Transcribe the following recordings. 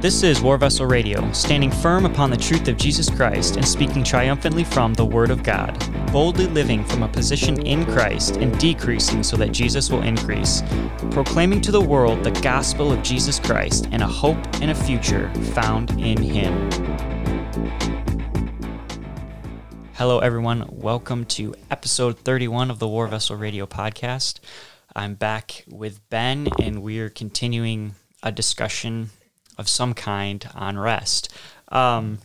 This is War Vessel Radio, standing firm upon the truth of Jesus Christ and speaking triumphantly from the Word of God, boldly living from a position in Christ and decreasing so that Jesus will increase, proclaiming to the world the gospel of Jesus Christ and a hope and a future found in Him. Hello, everyone. Welcome to episode 31 of the War Vessel Radio podcast. I'm back with Ben, and we are continuing a discussion of some kind on rest. Um,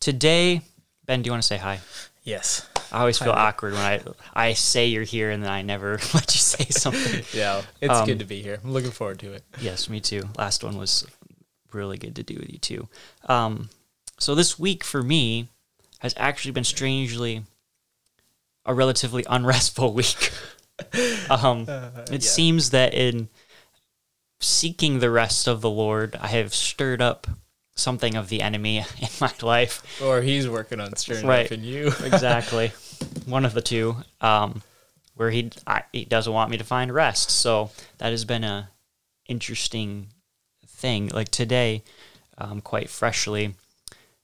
today, Ben, do you want to say hi? Yes. I always feel Hi. awkward when I I say you're here and then I never let you say something. Yeah, it's Um, good to be here. I'm looking forward to it. yes, me too. Last one was really good to do with you too. Um, so this week for me has actually been strangely a relatively unrestful week. um, it yeah. seems that in seeking the rest of the Lord, I have stirred up something of the enemy in my life. Or he's working on stirring Right. up in you. exactly one of the two um, where he I, he doesn't want me to find rest so that has been a interesting thing like today um, quite freshly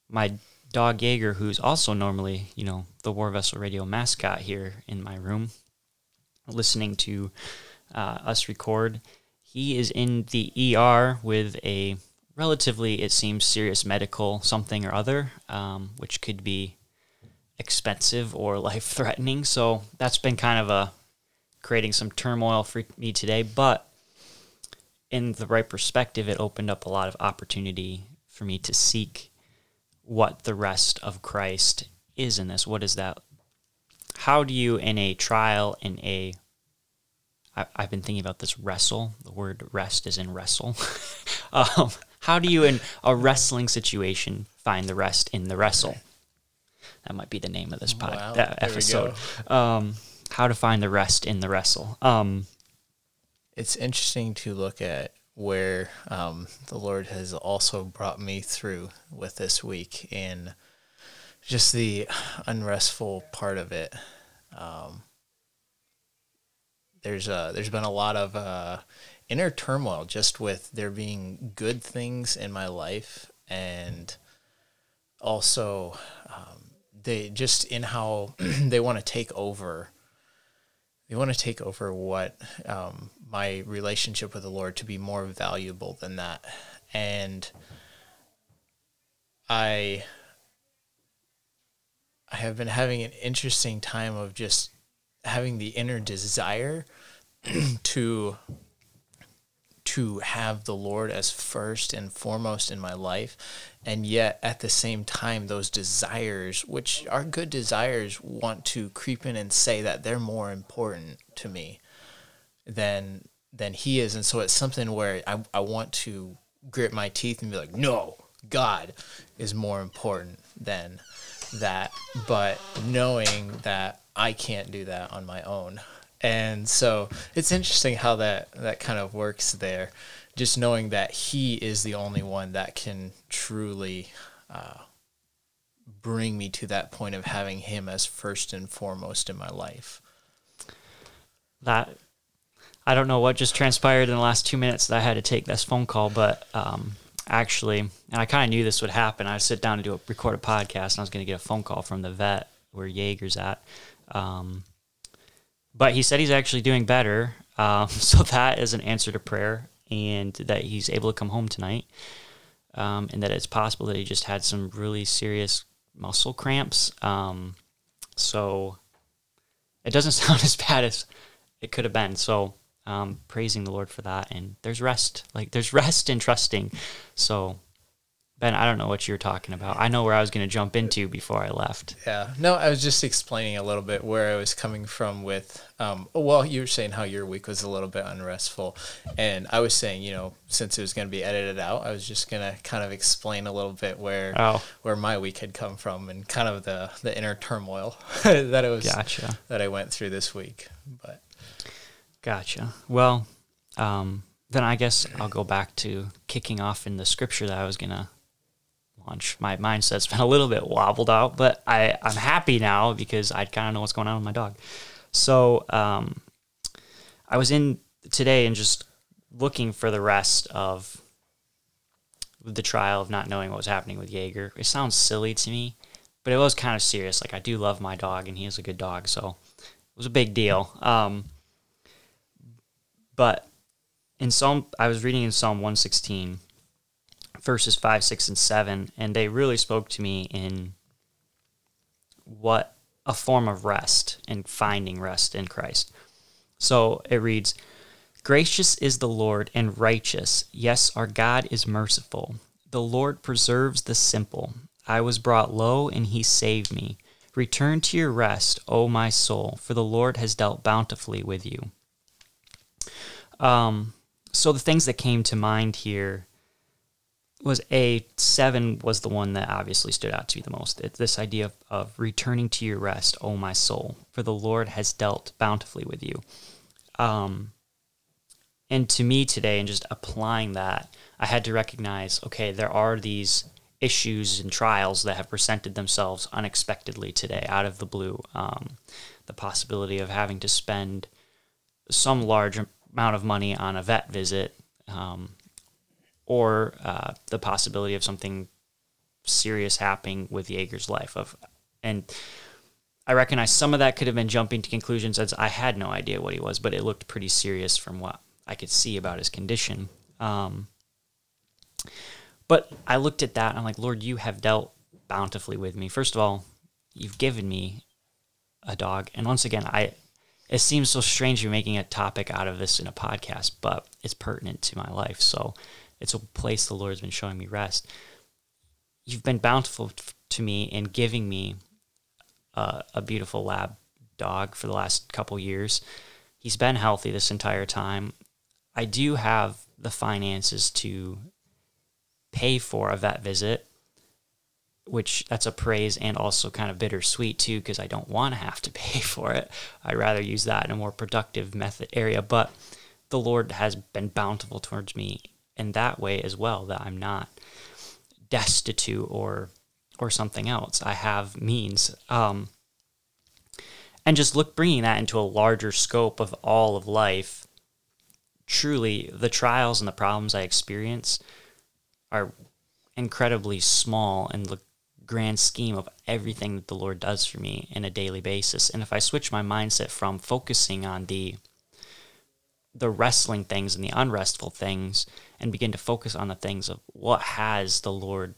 my dog Jaeger who's also normally you know the war vessel radio mascot here in my room listening to uh, us record he is in the ER with a relatively it seems serious medical something or other um, which could be expensive or life threatening. So that's been kind of a creating some turmoil for me today. But in the right perspective, it opened up a lot of opportunity for me to seek what the rest of Christ is in this. What is that? How do you, in a trial, in a I, I've been thinking about this wrestle. The word rest is in wrestle. um, how do you, in a wrestling situation, find the rest in the wrestle? That might be the name of this pod, Wow, that episode. Um, how to find the rest in the wrestle. Um, It's interesting to look at where um, the Lord has also brought me through with this week in just the unrestful part of it. There's uh, there's been a lot of uh, inner turmoil just with there being good things in my life and also um, they just in how they want to take over they want to take over what um, my relationship with the Lord to be more valuable than that. And I I have been having an interesting time of just having the inner desire to to have the Lord as first and foremost in my life. And yet at the same time, those desires, which are good desires, want to creep in and say that they're more important to me than than he is. And so it's something where I, I want to grit my teeth and be like, no, God is more important than that. But knowing that I can't do that on my own. And so it's interesting how that, that kind of works there. Just knowing that he is the only one that can truly uh, bring me to that point of having him as first and foremost in my life. that I don't know what just transpired in the last two minutes that I had to take this phone call, but um, actually, and I kind of knew this would happen. I sit down to do a record a podcast, and I was going to get a phone call from the vet where Jaeger's at. Um, but he said he's actually doing better, um, so that is an answer to prayer, and that he's able to come home tonight, um, and that it's possible that he just had some really serious muscle cramps. Um, so it doesn't sound as bad as it could have been. So um, praising the Lord for that, and there's rest. Like there's rest in trusting. So Ben, I don't know what you're talking about. I know where I was going to jump into before I left. Yeah. No, I was just explaining a little bit where I was coming from with, um, well, you were saying how your week was a little bit unrestful. And I was saying, you know, since it was going to be edited out, I was just going to kind of explain a little bit where, Oh. where my week had come from and kind of the, the inner turmoil that it was, Gotcha. that I went through this week. But Gotcha. Well, um, then I guess I'll go back to kicking off in the scripture that I was gonna launch. My mindset's been a little bit wobbled out, but I I'm happy now because I kind of know what's going on with my dog. So um, I was in today and just looking for the rest of the trial of not knowing what was happening with Jaeger. It sounds silly to me, but it was kind of serious. Like I do love my dog, and he is a good dog, so it was a big deal. Um, but in Psalm, I was reading in Psalm 116, verses 5, 6, and 7, and they really spoke to me in what a form of rest and finding rest in Christ. So it reads, Gracious is the Lord and righteous. Yes, our God is merciful. The Lord preserves the simple. I was brought low, and he saved me. Return to your rest, O my soul, for the Lord has dealt bountifully with you. Um, so the things that came to mind here was a seven was the one that obviously stood out to me the most. It's this idea of, of returning to your rest, O my soul, for the Lord has dealt bountifully with you. Um, and to me today, and just applying that, I had to recognize, okay, there are these issues and trials that have presented themselves unexpectedly today, out of the blue. Um, the possibility of having to spend some large amount of money on a vet visit, um, or uh, the possibility of something serious happening with Jaeger's life. Of and I recognize some of that could have been jumping to conclusions as I had no idea what he was, but it looked pretty serious from what I could see about his condition. Um, but I looked at that and I'm like, Lord, you have dealt bountifully with me. First of all, you've given me a dog. And once again, I it seems so strange you're making a topic out of this in a podcast, but it's pertinent to my life. So it's a place the Lord's been showing me rest. You've been bountiful to me in giving me uh, a beautiful lab dog for the last couple years. He's been healthy this entire time. I do have the finances to pay for a vet visit, which that's a praise and also kind of bittersweet too, because I don't want to have to pay for it. I'd rather use that in a more productive method area. But the Lord has been bountiful towards me in that way as well, that I'm not destitute or or something else. I have means. Um, and just look bringing that into a larger scope of all of life truly the trials and the problems i experience are incredibly small in the grand scheme of everything that the Lord does for me in a daily basis. And if I switch my mindset from focusing on the the wrestling things and the unrestful things and begin to focus on the things of what has the Lord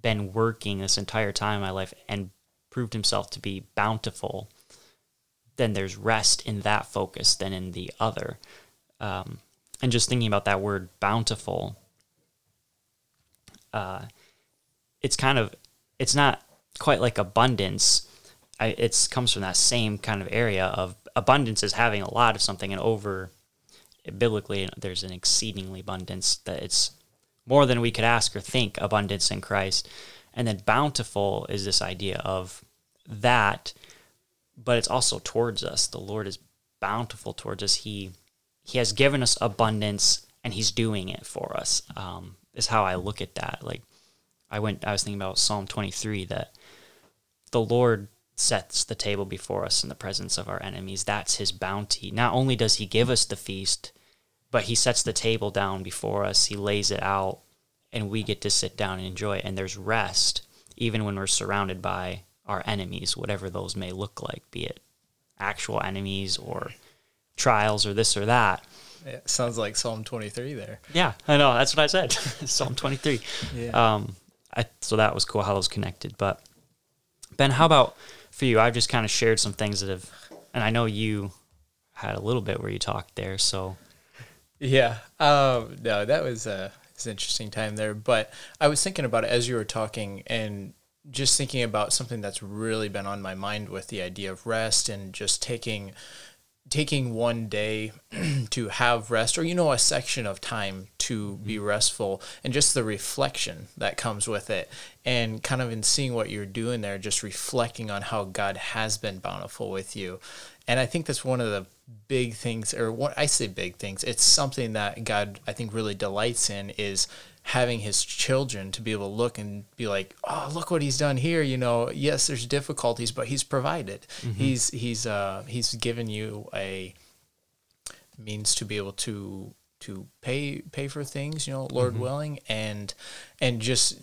been working this entire time in my life and proved himself to be bountiful, then there's rest in that focus than in the other. Um, and just thinking about that word bountiful uh, it's kind of it's not quite like abundance. It comes from that same kind of area of abundance is having a lot of something, and over biblically, there's an exceedingly abundance that it's more than we could ask or think. Abundance in Christ, and then bountiful is this idea of that, but it's also towards us. The Lord is bountiful towards us. He He has given us abundance, and He's doing it for us. Um, is how I look at that. Like I went I was thinking about Psalm 23 that the Lord sets the table before us in the presence of our enemies. That's his bounty. Not only does he give us the feast, but he sets the table down before us. He lays it out and we get to sit down and enjoy it and there's rest even when we're surrounded by our enemies, whatever those may look like, be it actual enemies or trials or this or that. Yeah, sounds like Psalm 23 there. Yeah, I know. That's what I said. Psalm 23. Yeah. Um, I, so that was cool how those connected. But Ben, how about for you? I've just kind of shared some things that have, and I know you had a little bit where you talked there. So yeah, um, no, that was was an interesting time there. But I was thinking about it as you were talking, and just thinking about something that's really been on my mind with the idea of rest and just taking taking one day to have rest or you know a section of time to be mm-hmm. restful and just the reflection that comes with it and kind of in seeing what you're doing there just reflecting on how God has been bountiful with you and I think that's one of the big things or what I say big things it's something that God I think really delights in is having his children to be able to look and be like, oh, look what he's done here. You know, yes, there's difficulties, but he's provided. Mm-hmm. He's he's uh, he's given you a means to be able to to pay pay for things, you know, Lord willing, and and just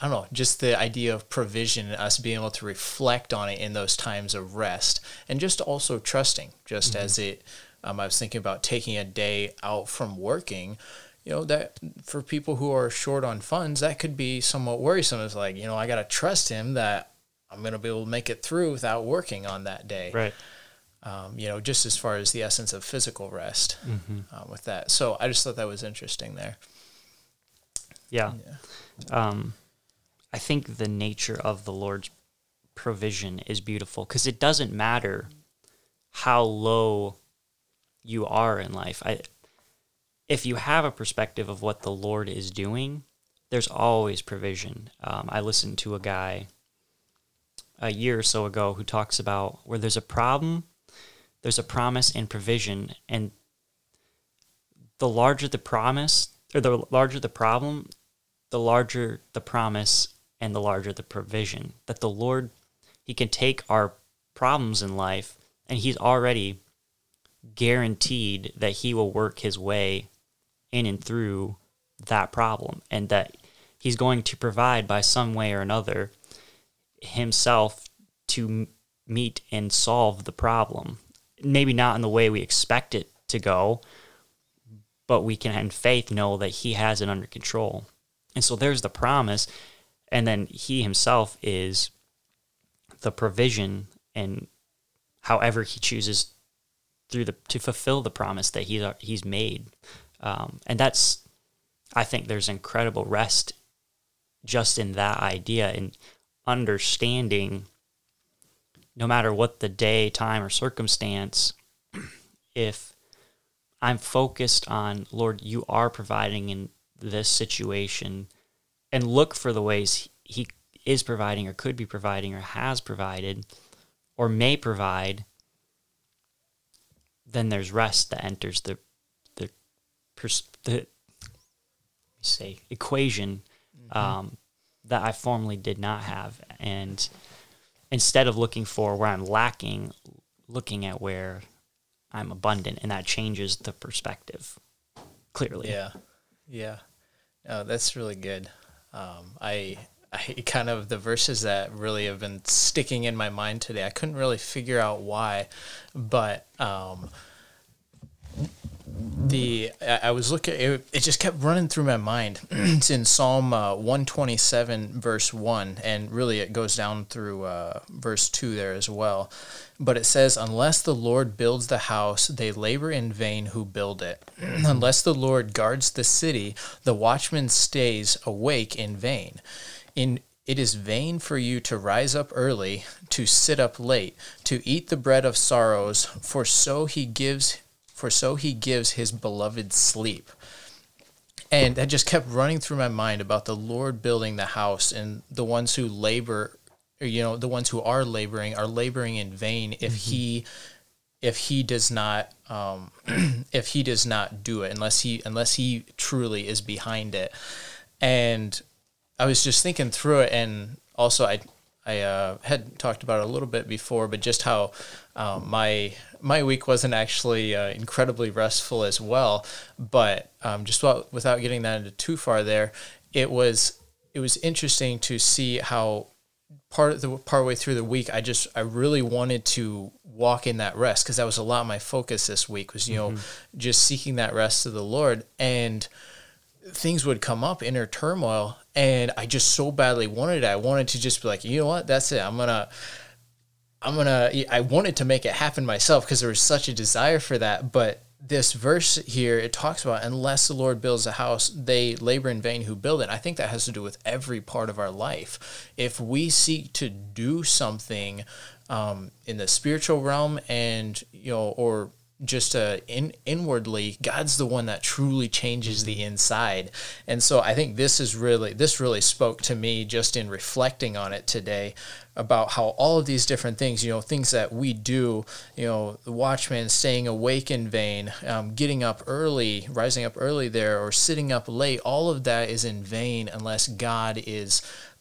I don't know, just the idea of provision and us being able to reflect on it in those times of rest, and just also trusting, just as it. Um, I was thinking about taking a day out from working. You know that for people who are short on funds, that could be somewhat worrisome. It's like you know I got to trust him that I'm going to be able to make it through without working on that day Right. um, you know, just as far as the essence of physical rest uh, with that. So I just thought that was interesting there. Yeah. Um, I think the nature of the Lord's provision is beautiful because it doesn't matter how low you are in life. I, if you have a perspective of what the Lord is doing, there's always provision. Um, I listened to a guy a year or so ago who talks about where there's a problem, there's a promise and provision, and the larger the promise or the larger the problem, the larger the promise and the larger the provision. That the Lord, He can take our problems in life and He's already guaranteed that He will work His way in and through that problem and that He's going to provide by some way or another Himself to m- meet and solve the problem. Maybe not in the way we expect it to go, but we can in faith know that he has it under control. And so there's the promise, and then he himself is the provision and however he chooses through the to fulfill the promise that he's he's made. Um, and that's I think there's incredible rest just in that idea and understanding no matter what the day, time, or circumstance, if I'm focused on, Lord, you are providing in this situation, and look for the ways He is providing, or could be providing, or has provided, or may provide, then there's rest that enters the the pers- the let me say equation um, that I formerly did not have, and instead of looking for where I'm lacking, looking at where I'm abundant, and that changes the perspective clearly. Yeah, yeah. No, that's really good. Um, I, I kind of the verses that really have been sticking in my mind today. I couldn't really figure out why, but um, the I, was looking. It, it just kept running through my mind. it's in Psalm uh, one twenty seven, verse one, and really it goes down through uh, verse two there as well. But it says, "Unless the Lord builds the house, they labor in vain who build it. Unless the Lord guards the city, the watchman stays awake in vain. In it is vain for you to rise up early, to sit up late, to eat the bread of sorrows, for so he gives for so he gives his beloved sleep. And that just kept running through my mind about the Lord building the house and the ones who labor, or, you know, the ones who are laboring are laboring in vain if he if he does not um, if he does not do it unless he unless he truly is behind it and i was just thinking through it and also i i uh, had talked about it a little bit before but just how um, my my week wasn't actually uh, incredibly restful as well. But um, just without, without getting that into too far there it was it was interesting to see how part of the part way through the week i just i really wanted to walk in that rest because that was a lot of my focus this week was you know just seeking that rest of the lord. And things would come up inner turmoil and i just so badly wanted it. I wanted to just be like you know what? That's it. I'm gonna i'm gonna i wanted to make it happen myself because there was such a desire for that. But this verse here it talks about unless the lord builds a house they labor in vain who build it. I think that has to do with every part of our life. If we seek to do something um, in the spiritual realm and you know or just uh, in inwardly god's the one that truly changes the inside. And so i think this is really this really spoke to me just in reflecting on it today about how all of these different things you know things that we do you know the watchman staying awake in vain um, getting up early rising up early there or sitting up late all of that is in vain unless god is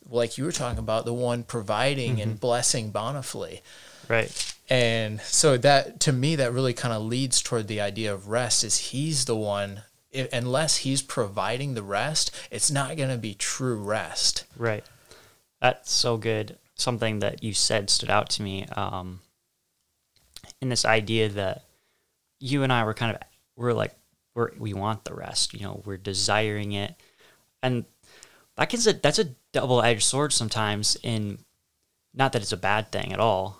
like you were talking about the one providing and blessing bountifully Right. and so that to me that really kind of leads toward the idea of rest is he's the one if, unless he's providing the rest, it's not going to be true rest. Right. That's so good. Something that you said stood out to me. Um, in this idea that you and I were kind of we're like we're we want the rest. You know, we're desiring it, and that can that's a double edged sword sometimes. In not that it's a bad thing at all,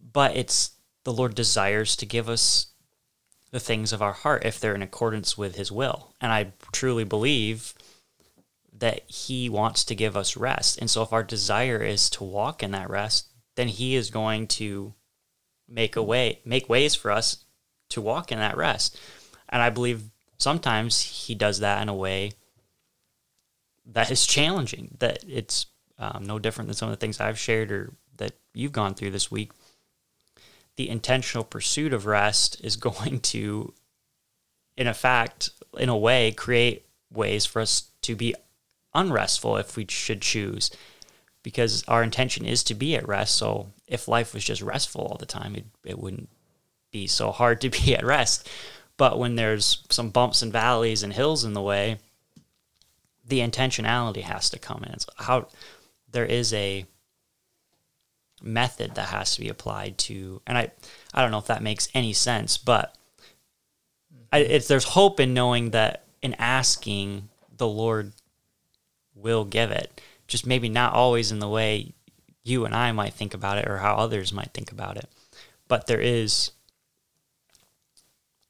but it's the Lord desires to give us the things of our heart if they're in accordance with His will, and I truly believe that he wants to give us rest. And so if our desire is to walk in that rest, then he is going to make a way, make ways for us to walk in that rest. And I believe sometimes he does that in a way that is challenging, that it's um, no different than some of the things I've shared or that you've gone through this week. The intentional pursuit of rest is going to, in a fact, in a way, create ways for us to be unrestful if we should choose. Because our intention is to be at rest so if life was just restful all the time it, it wouldn't be so hard to be at rest. But when there's some bumps and valleys and hills in the way the intentionality has to come in. It's how there is a method that has to be applied to and i i don't know if that makes any sense but I, it's there's hope in knowing that in asking the lord will give it. Just maybe not always in the way you and I might think about it or how others might think about it. But there is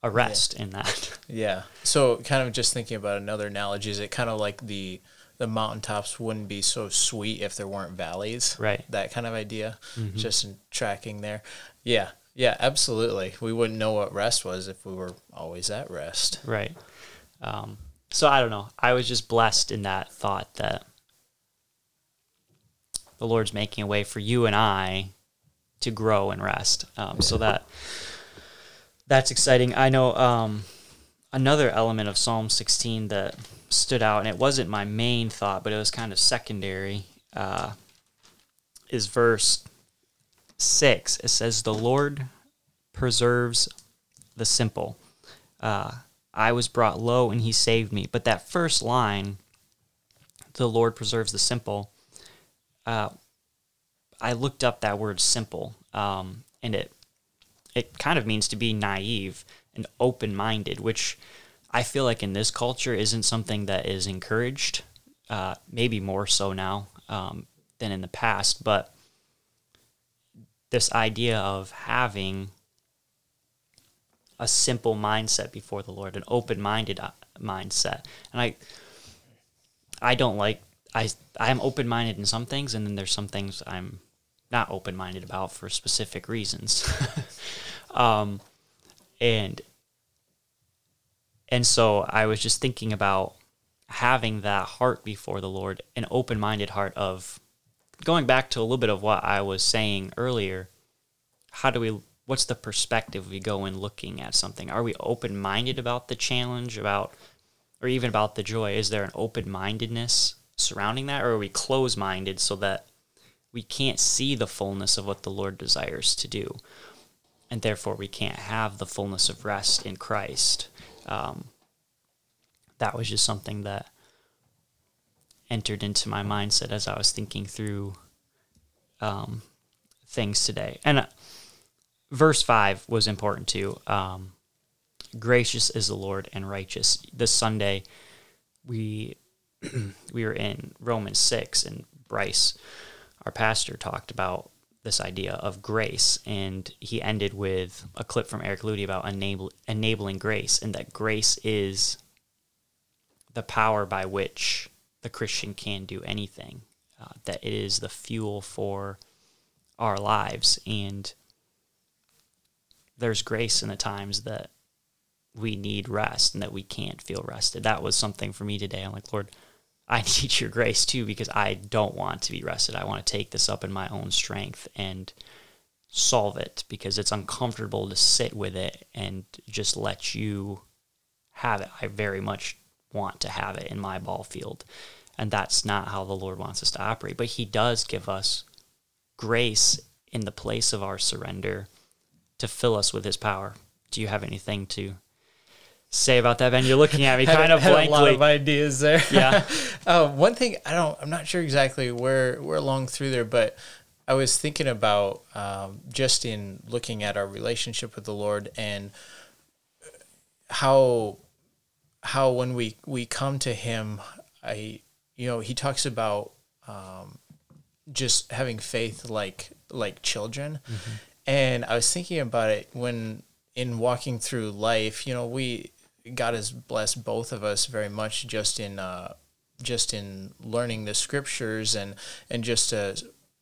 a rest yeah. in that. Yeah. So kind of just thinking about another analogy, is it kind of like the the mountaintops wouldn't be so sweet if there weren't valleys. Right. That kind of idea. Mm-hmm. Just in tracking there. Yeah. Yeah, absolutely. We wouldn't know what rest was if we were always at rest. Right. Um, so I don't know. I was just blessed in that thought that the Lord's making a way for you and I to grow and rest. Um, so that that's exciting. I know um, another element of Psalm 16 that stood out, and it wasn't my main thought, but it was kind of secondary. Uh, is verse six. It says, "The Lord preserves the simple." Uh, I was brought low and he saved me. But that first line, the Lord preserves the simple, uh, I looked up that word simple, um, and it it kind of means to be naive and open minded, which I feel like in this culture isn't something that is encouraged, uh, maybe more so now um, than in the past. But this idea of having a simple mindset before the Lord, an open-minded uh, mindset. And I I don't like I I'm open-minded in some things and then there's some things I'm not open-minded about for specific reasons. um and and so I was just thinking about having that heart before the Lord, an open-minded heart of going back to a little bit of what I was saying earlier. How do we what's the perspective we go in looking at something? Are we open minded about the challenge, about or even about the joy? Is there an open mindedness surrounding that, or are we close minded so that we can't see the fullness of what the Lord desires to do, and therefore we can't have the fullness of rest in Christ? Um, that was just something that entered into my mindset as I was thinking through um, things today, and verse 5 was important too. Um, gracious is the Lord and righteous. This Sunday, we we were in Romans 6, and Bryce, our pastor, talked about this idea of grace, and he ended with a clip from Eric Ludy about enable, enabling grace, and that grace is the power by which the Christian can do anything. Uh, that it is the fuel for our lives, and there's grace in the times that we need rest and that we can't feel rested. That was something for me today. I'm like, Lord, I need your grace too because I don't want to be rested. I want to take this up in my own strength and solve it because it's uncomfortable to sit with it and just let you have it. I very much want to have it in my ball field. And that's not how the Lord wants us to operate. But He does give us grace in the place of our surrender to fill us with his power. Do you have anything to say about that, Ben? You're looking at me kind of had a lot of ideas there. Yeah. uh, one thing I don't, I'm not sure exactly where where along through there, but I was thinking about um, just in looking at our relationship with the Lord and how how when we we come to Him, I you know He talks about um, just having faith like like children, and I was thinking about it when in walking through life. You know, we God has blessed both of us very much just in uh, just in learning the scriptures and and just uh,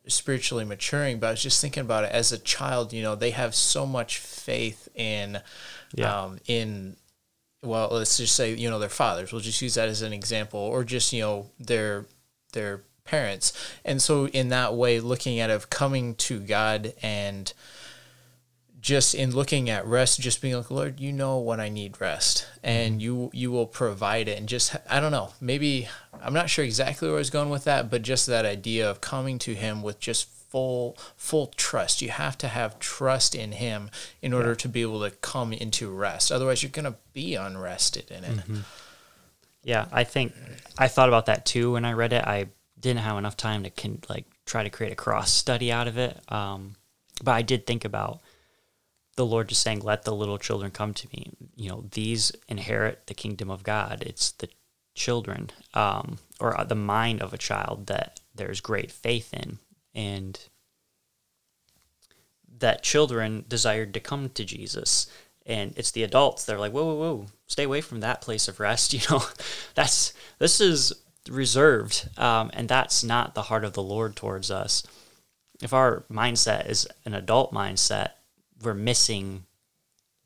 spiritually maturing. But I was just thinking about it as a child. You know, they have so much faith in Yeah. um, in well, let's just say you know their fathers. We'll just use that as an example, or just you know their their parents. And so in that way, looking at of coming to God and just in looking at rest, just being like, Lord, you know when I need rest, and you you will provide it. And just I don't know, maybe I'm not sure exactly where I was going with that, but just that idea of coming to Him with just full full trust. You have to have trust in Him in order to be able to come into rest. Otherwise, you're gonna be unrested in it. Yeah, I think I thought about that too when I read it. I didn't have enough time to con- like try to create a cross study out of it. Um, but I did think about the Lord just saying, "Let the little children come to me." You know, these inherit the kingdom of God. It's the children, um, or the mind of a child that there's great faith in, and that children desired to come to Jesus. And it's the adults that are like, whoa, whoa, whoa, stay away from that place of rest. You know, that's this is reserved, um, and that's not the heart of the Lord towards us. If our mindset is an adult mindset, we're missing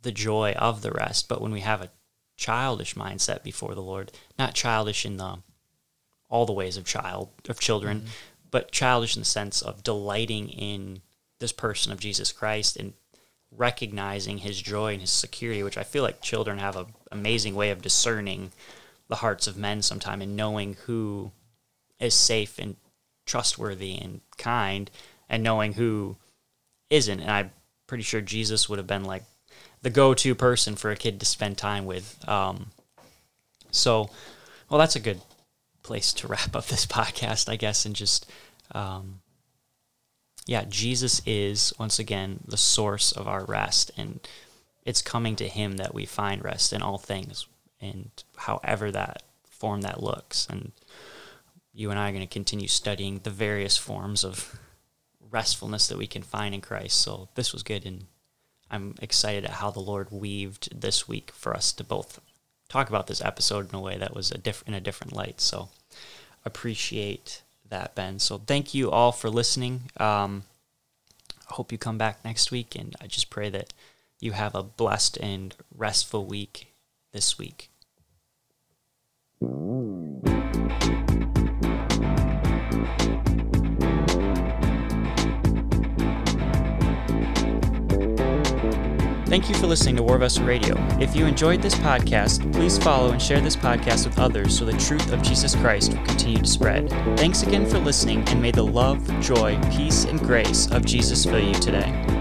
the joy of the rest. But when we have a childish mindset before the Lord, not childish in the all the ways of child of children, mm-hmm. but childish in the sense of delighting in this person of Jesus Christ and recognizing his joy and his security, which I feel like children have an amazing way of discerning the hearts of men sometime and knowing who is safe and trustworthy and kind and knowing who isn't. And I'm pretty sure Jesus would have been like the go-to person for a kid to spend time with. Um, so, well, that's a good place to wrap up this podcast, I guess, and just, um, yeah, Jesus is once again the source of our rest, and it's coming to Him that we find rest in all things, and however that form that looks. And you and I are going to continue studying the various forms of restfulness that we can find in Christ. So this was good, and I'm excited at how the Lord weaved this week for us to both talk about this episode in a way that was a diff- in a different light. So appreciate that, Ben. So thank you all for listening. Um, I hope you come back next week, and I just pray that you have a blessed and restful week this week. Thank you for listening to War Vessel Radio. If you enjoyed this podcast, please follow and share this podcast with others so the truth of Jesus Christ will continue to spread. Thanks again for listening, and may the love, joy, peace, and grace of Jesus fill you today.